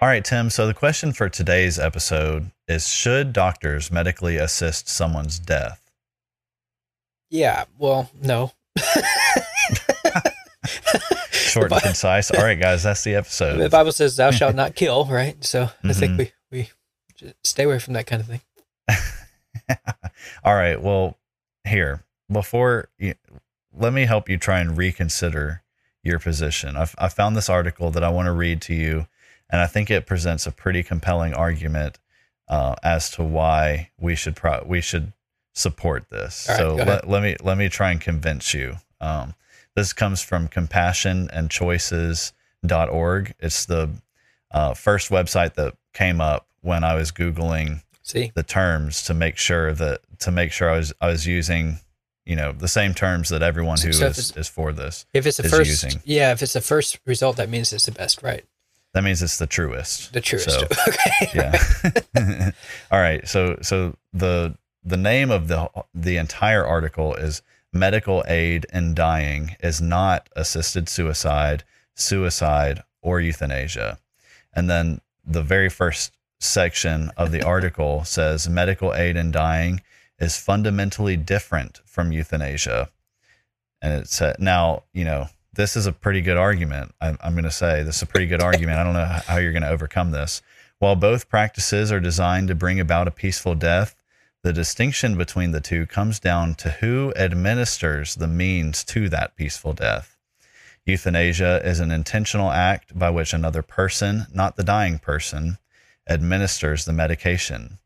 All right, Tim. So the question for today's episode is Should doctors medically assist someone's death? Yeah, well, no. Short and concise. All right, guys, that's the episode. The Bible says, "Thou shalt not kill," right? So I think Mhm. we we should stay away from that kind of thing. All right. Well, here before you, let me help you try and reconsider your position. I've, I found this article that I want to read to you, and I think it presents a pretty compelling argument uh, as to why we should pro- we should support this. Right, so let, let me let me try and convince you. Um, this comes from compassionandchoices.org. It's the uh, first website that came up when I was googling See, the terms to make sure that to make sure I was I was using you know the same terms that everyone who So is, is for this if it's the is first, using. yeah, if it's the first result, that means it's the best, right? That means it's the truest. The truest. So, okay. yeah. All right. So so the the name of the the entire article is medical aid in dying is not assisted suicide, suicide, or euthanasia. And then the very first section of the article says medical aid in dying is fundamentally different from euthanasia. And it said, now, you know, this is a pretty good argument. I'm, I'm going to say this is a pretty good argument. I don't know how you're going to overcome this. While both practices are designed to bring about a peaceful death, the distinction between the two comes down to who administers the means to that peaceful death. Euthanasia is an intentional act by which another person, not the dying person, administers the medication.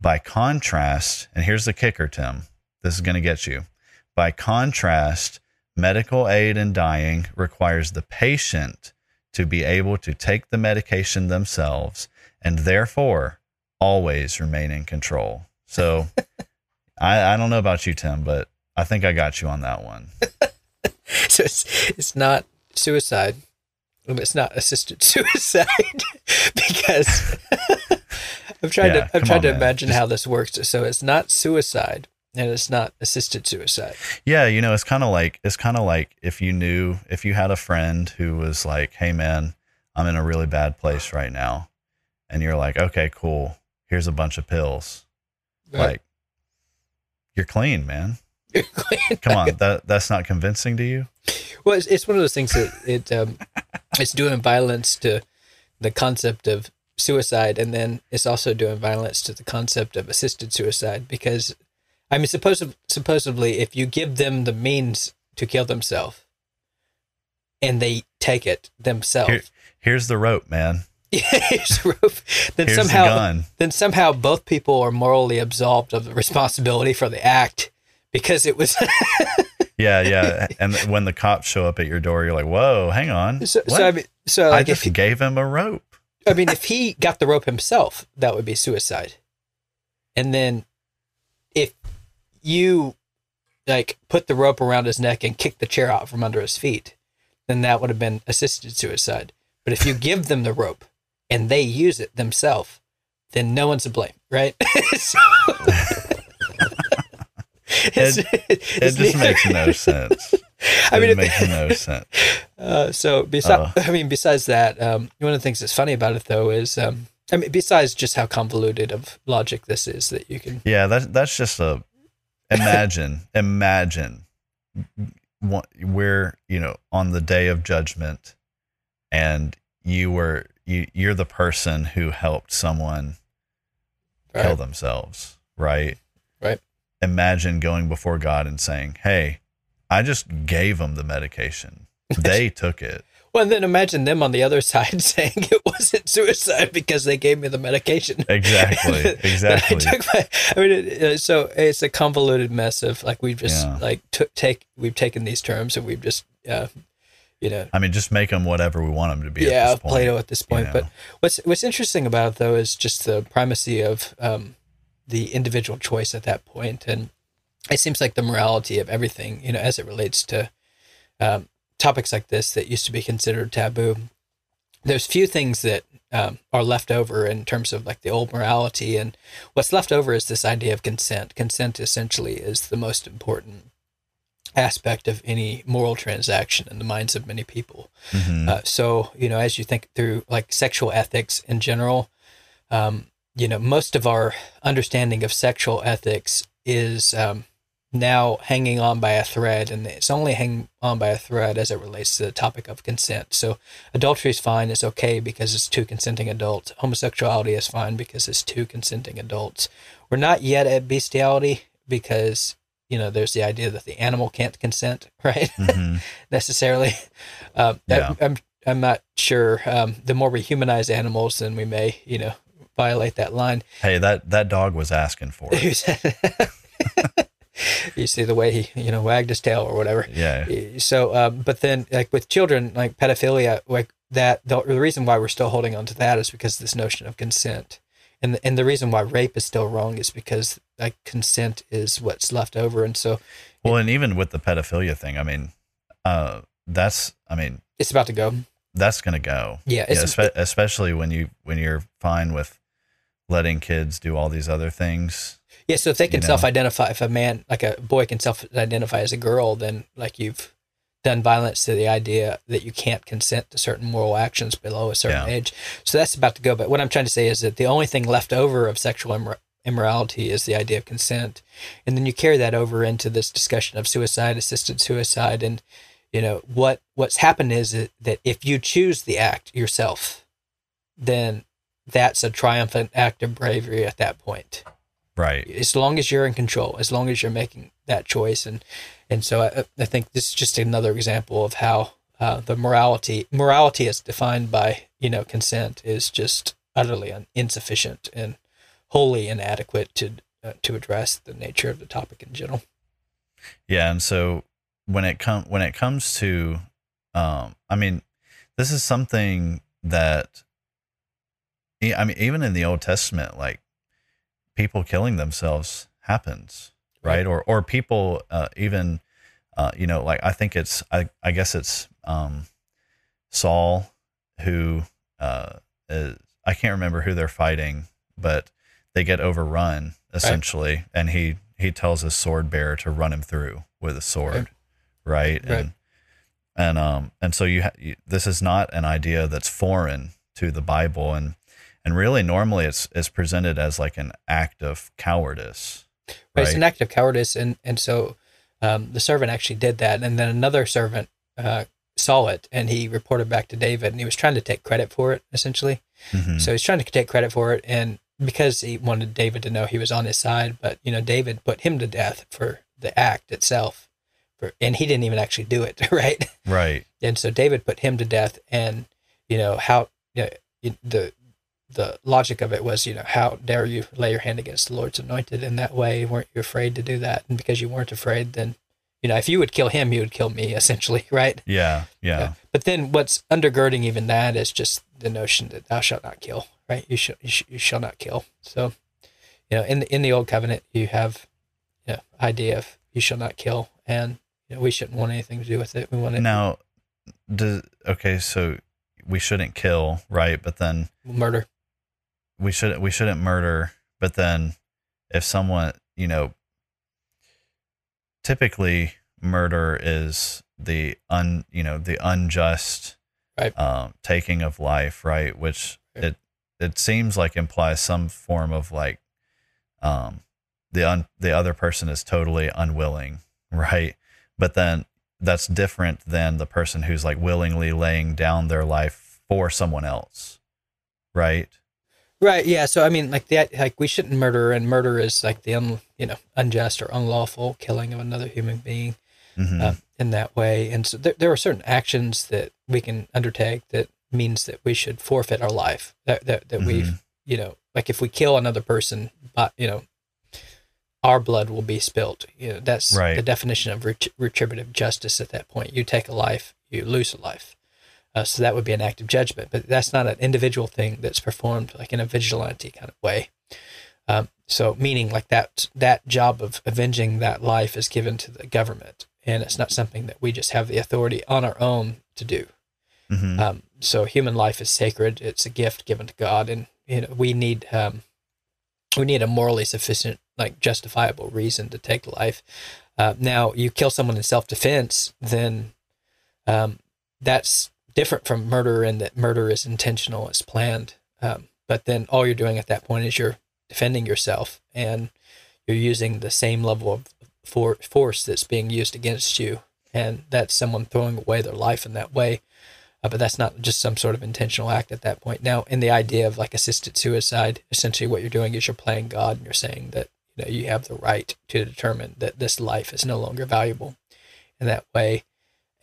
By contrast, and here's the kicker, Tim, this is going to get you. By contrast, medical aid in dying requires the patient to be able to take the medication themselves and therefore always remain in control. So I, I don't know about you, Tim, but I think I got you on that one. so it's it's not suicide, it's not assisted suicide because I'm trying Yeah, to I'm trying on, to man. imagine Just- how this works. So it's not suicide and it's not assisted suicide. Yeah, you know, it's kind of like it's kind of like if you knew if you had a friend who was like, "Hey man, I'm in a really bad place right now." And you're like, "Okay, cool. Here's a bunch of pills." Like you're clean, man. Come on. That that's not convincing to you? Well, it's, it's one of those things that it um, it's doing violence to the concept of suicide, and then it's also doing violence to the concept of assisted suicide. Because, I mean, supposedly, supposedly, if you give them the means to kill themselves, and they take it themselves, Here, here's the rope, man. here's the rope, then Here's the somehow, gun. then somehow both people are morally absolved of the responsibility for the act because it was. Yeah, yeah. and when the cops show up at your door, you're like, "Whoa, hang on. so, so I mean, so I like just if, gave him a rope." I mean, if he got the rope himself, that would be suicide. And then you like put the rope around his neck and kick the chair out from under his feet, then that would have been assisted suicide. But if you give them the rope and they use it themselves, then no one's to blame, right? So- It's- It it's just neither- makes no sense. I mean, it it- makes no sense. Uh, so besides, I mean, besides that, um, one of the things that's funny about it though is, um, I mean, besides just how convoluted of logic this is, that you can, Yeah, that's that's just a imagine, imagine what we're you know on the day of judgment, and you were you you're the person who helped someone kill themselves, right? Right. Imagine going before God and saying, "Hey, I just gave them the medication. They took it." Well, and then imagine them on the other side saying it wasn't suicide because they gave me the medication. Exactly, That I exactly. took my- I mean, it, uh, so it's a convoluted mess of like we've just Yeah. like took take we've taken these terms and we've just, uh, you know, I mean, just make them whatever we want them to be. yeah, at this point, Play-Doh at this point. you But what's what's interesting about it though is just the primacy of um, the individual choice at that point, and it seems like the morality of everything, you know, as it relates to um, topics like this that used to be considered taboo. There's few things that um, are left over in terms of like the old morality, and what's left over is this idea of consent. Consent essentially is the most important aspect of any moral transaction in the minds of many people. Mhm. Uh, so, you know, as you think through like sexual ethics in general, um, you know, most of our understanding of sexual ethics is um, now hanging on by a thread, and it's only hanging on by a thread as it relates to the topic of consent. So, adultery is fine, it's okay because it's two consenting adults. Homosexuality is fine because it's two consenting adults. We're not yet at bestiality because, you know, there's the idea that the animal can't consent, right? Mhm. necessarily. Um, Yeah. I, I'm I'm not sure. Um, the more we humanize animals, then we may, you know, violate that line. Hey, that that dog was asking for it. you see the way he, you know, wagged his tail or whatever. Yeah. So, um, but then, like with children, like pedophilia, like that, the, the reason why we're still holding on to that is because of this notion of consent, and the, and the reason why rape is still wrong is because like consent is what's left over, and so Well, and even with the pedophilia thing, I mean, uh, that's I mean, it's about to go. that's gonna go. Yeah, Yeah, especially when you when you're fine with letting kids do all these other things. Yeah, so if they can know? self-identify, if a man, like a boy, can self-identify as a girl, then like you've done violence to the idea that you can't consent to certain moral actions below a certain Yeah. age. So that's about to go. But what I'm trying to say is that the only thing left over of sexual immor- immorality is the idea of consent, and then you carry that over into this discussion of suicide, assisted suicide, and you know what what's happened is that if you choose the act yourself, then that's a triumphant act of bravery at that point Right. as long as you're in control, as long as you're making that choice, and and so I, I think this is just another example of how uh, the morality morality as defined by you know consent is just utterly un- insufficient and wholly inadequate to uh, to address the nature of the topic in general. Yeah, and so when it come when it comes to, um, I mean, this is something that, I mean, even in the Old Testament, like people killing themselves happens, right? Right. Or or people uh, even, uh, you know, like I think it's I I guess it's um, Saul who uh, is, I can't remember who they're fighting, but they get overrun essentially, and he he tells his sword bearer to run him through with a sword, right? Right. And and um and so you, ha- you this is not an idea that's foreign to the Bible, and and really normally it's it's presented as like an act of cowardice, Right. right? It's an act of cowardice, and and so um, the servant actually did that, and then another servant uh, saw it, and he reported back to David, and he was trying to take credit for it, essentially. Mhm. So he's trying to take credit for it, and because he wanted David to know he was on his side, but you know David put him to death for the act itself, for and he didn't even actually do it, right? right, And so David put him to death, and you know how you know, the the logic of it was, you know, how dare you lay your hand against the Lord's anointed in that way? Weren't you afraid to do that? And because you weren't afraid, then you know, if you would kill him, you would kill me, essentially, right? yeah, yeah, But then what's undergirding even that is just the notion that thou shalt not kill, right? You shall you, sh- you shall not kill. So, you know, in the in the old covenant, you have, you know, idea of you shall not kill, and you know, we shouldn't want anything to do with it. We want it Now, do, okay, so we shouldn't kill, right? But then murder. We shouldn't we shouldn't murder, but then if someone you know, typically murder is the un you know the unjust Right. um, taking of life, right? Which Right. it it seems like implies some form of like um the un the other person is totally unwilling, right? But then that's different than the person who's like willingly laying down their life for someone else, right? Right. Yeah. So I mean, like that, like we shouldn't murder, and murder is like the un, you know, unjust or unlawful killing of another human being Mhm. uh, in that way. And so there, there are certain actions that we can undertake that means that we should forfeit our life. That that, that we've, you know, like if we kill another person, but you know, our blood will be spilt. You know, that's Right. the definition of ret- retributive justice. At that point, you take a life, you lose a life. Uh, so that would be an act of judgment, but that's not an individual thing that's performed like in a vigilante kind of way. Um, so meaning like that that job of avenging that life is given to the government, and it's not something that we just have the authority on our own to do. Mhm. Um, so human life is sacred; it's a gift given to God, and you know we need um, we need a morally sufficient, like justifiable reason to take life. Uh, now, you kill someone in self defense, then um, that's different from murder, in that murder is intentional, it's planned. Um, but then all you're doing at that point is you're defending yourself, and you're using the same level of for- force that's being used against you, and that's someone throwing away their life in that way. Uh, but that's not just some sort of intentional act at that point. Now, in the idea of like assisted suicide, essentially what you're doing is you're playing God and you're saying that you know you have the right to determine that this life is no longer valuable in that way,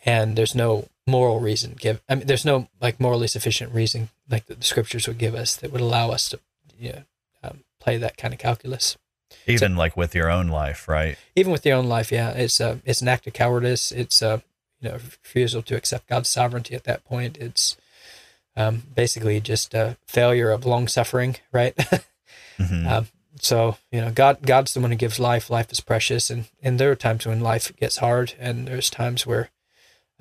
and there's no moral reason give. I mean, there's no like morally sufficient reason like the, the scriptures would give us that would allow us to you know um, play that kind of calculus. Even like with your own life, right? Even with your own life, yeah, it's a it's an act of cowardice. It's a you know refusal to accept God's sovereignty at that point. It's um, basically just a failure of long suffering, right? Mhm. Um, so you know, God God's the one who gives life. Life is precious, and and there are times when life gets hard, and there's times where,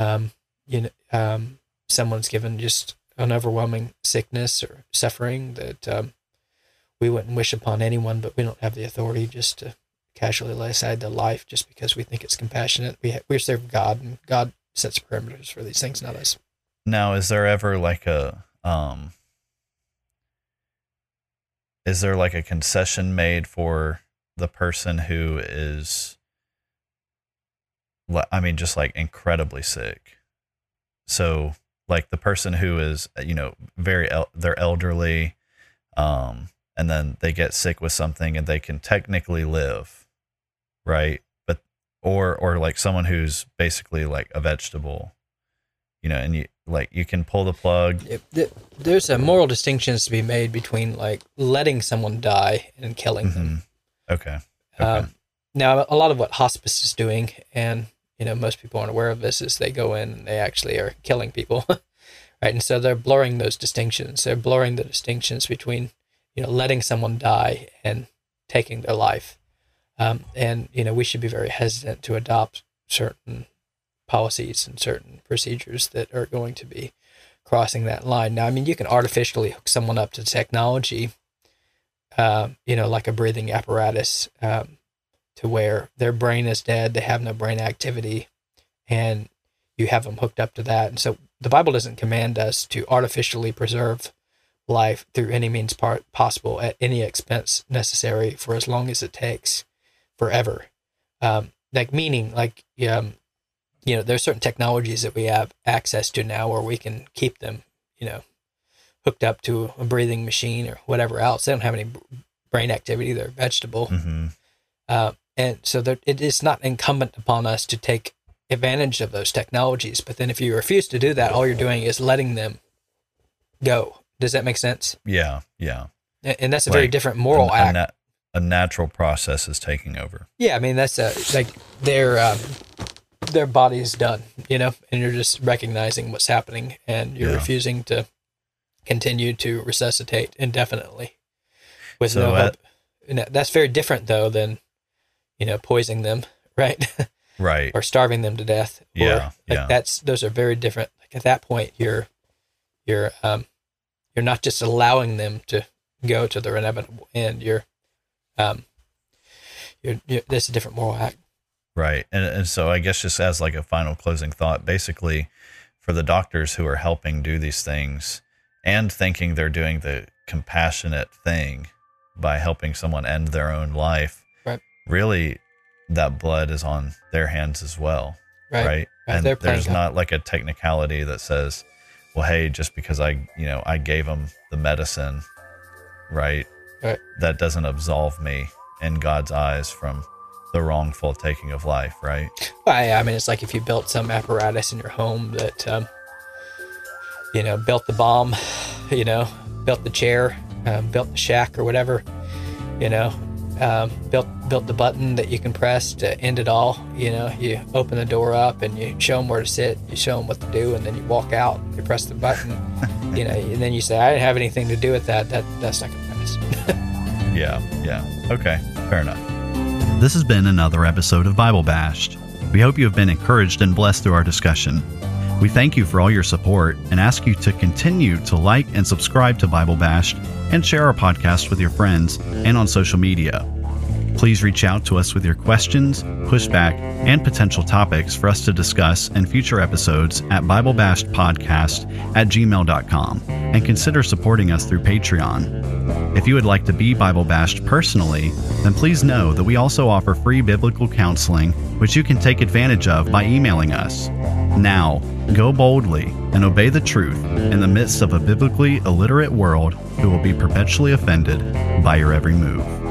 um, you know, um, someone's given just an overwhelming sickness or suffering that um, we wouldn't wish upon anyone, but we don't have the authority just to casually lay aside their life just because we think it's compassionate. We ha- we serve God, and God sets parameters for these things, not us. Now, is there ever like a um is there like a concession made for the person who is I mean just like incredibly sick. So like the person who is you know very el- they're elderly um and then they get sick with something and they can technically live right but or or like someone who's basically like a vegetable you know and you like you can pull the plug there's a moral distinctions to be made between like letting someone die and killing them. Mhm. okay okay Um, now, a lot of what hospice is doing, and you know, most people aren't aware of this, is they go in and they actually are killing people, right? And so they're blurring those distinctions. They're blurring the distinctions between you know letting someone die and taking their life. Um, and you know, we should be very hesitant to adopt certain policies and certain procedures that are going to be crossing that line. Now, I mean, you can artificially hook someone up to technology, uh, you know, like a breathing apparatus, um, to where their brain is dead, they have no brain activity, and you have them hooked up to that. And so the Bible doesn't command us to artificially preserve life through any means part possible at any expense necessary for as long as it takes forever. Um, like meaning like um, you know, there's certain technologies that we have access to now where we can keep them, you know, hooked up to a breathing machine or whatever else. They don't have any brain activity; they're vegetable, hmm uh, and so it is not incumbent upon us to take advantage of those technologies. But then, if you refuse to do that, all you're doing is letting them go. Does that make sense? yeah yeah And that's a very different moral a, a act. a natural process is taking over Yeah, I mean that's a like their um, their body's done, you know, and you're just recognizing what's happening, and you're Yeah. refusing to continue to resuscitate indefinitely with So no hope. And that's very different though than you know poisoning them, right, right or starving them to death. Or, Yeah, like yeah. that's those are very different. Like at that point, you're you're um you're not just allowing them to go to their inevitable end, you're, um, you're, you're this is a different moral act. Right. And, and so I guess just as like a final closing thought, basically for the doctors who are helping do these things and thinking they're doing the compassionate thing by helping someone end their own life. Really that blood is on their hands as well. Right. Right. And there's God. not like a technicality that says, well, hey, just because I, you know, I gave them the medicine, right? Right. That doesn't absolve me in God's eyes from the wrongful taking of life, right? Well, yeah, I mean, it's like if you built some apparatus in your home that, um, you know, built the bomb, you know, built the chair, um, built the shack or whatever, you know, um, built built the button that you can press to end it all. You know, you open the door up and you show them where to sit, you show them what to do, and then you walk out. You press the button, you know, and then you say, "I didn't have anything to do with that." That that's not pass. Yeah. Yeah. Okay. Fair enough. This has been another episode of Bible Bashed. We hope you have been encouraged and blessed through our discussion. We thank you for all your support and ask you to continue to like and subscribe to Bible Bashed and share our podcast with your friends and on social media. Please reach out to us with your questions, pushback, and potential topics for us to discuss in future episodes at BibleBashedPodcast at gmail.com and consider supporting us through Patreon. If you would like to be Bible Bashed personally, then please know that we also offer free biblical counseling, which you can take advantage of by emailing us. Now, go boldly and obey the truth in the midst of a biblically illiterate world who will be perpetually offended by your every move.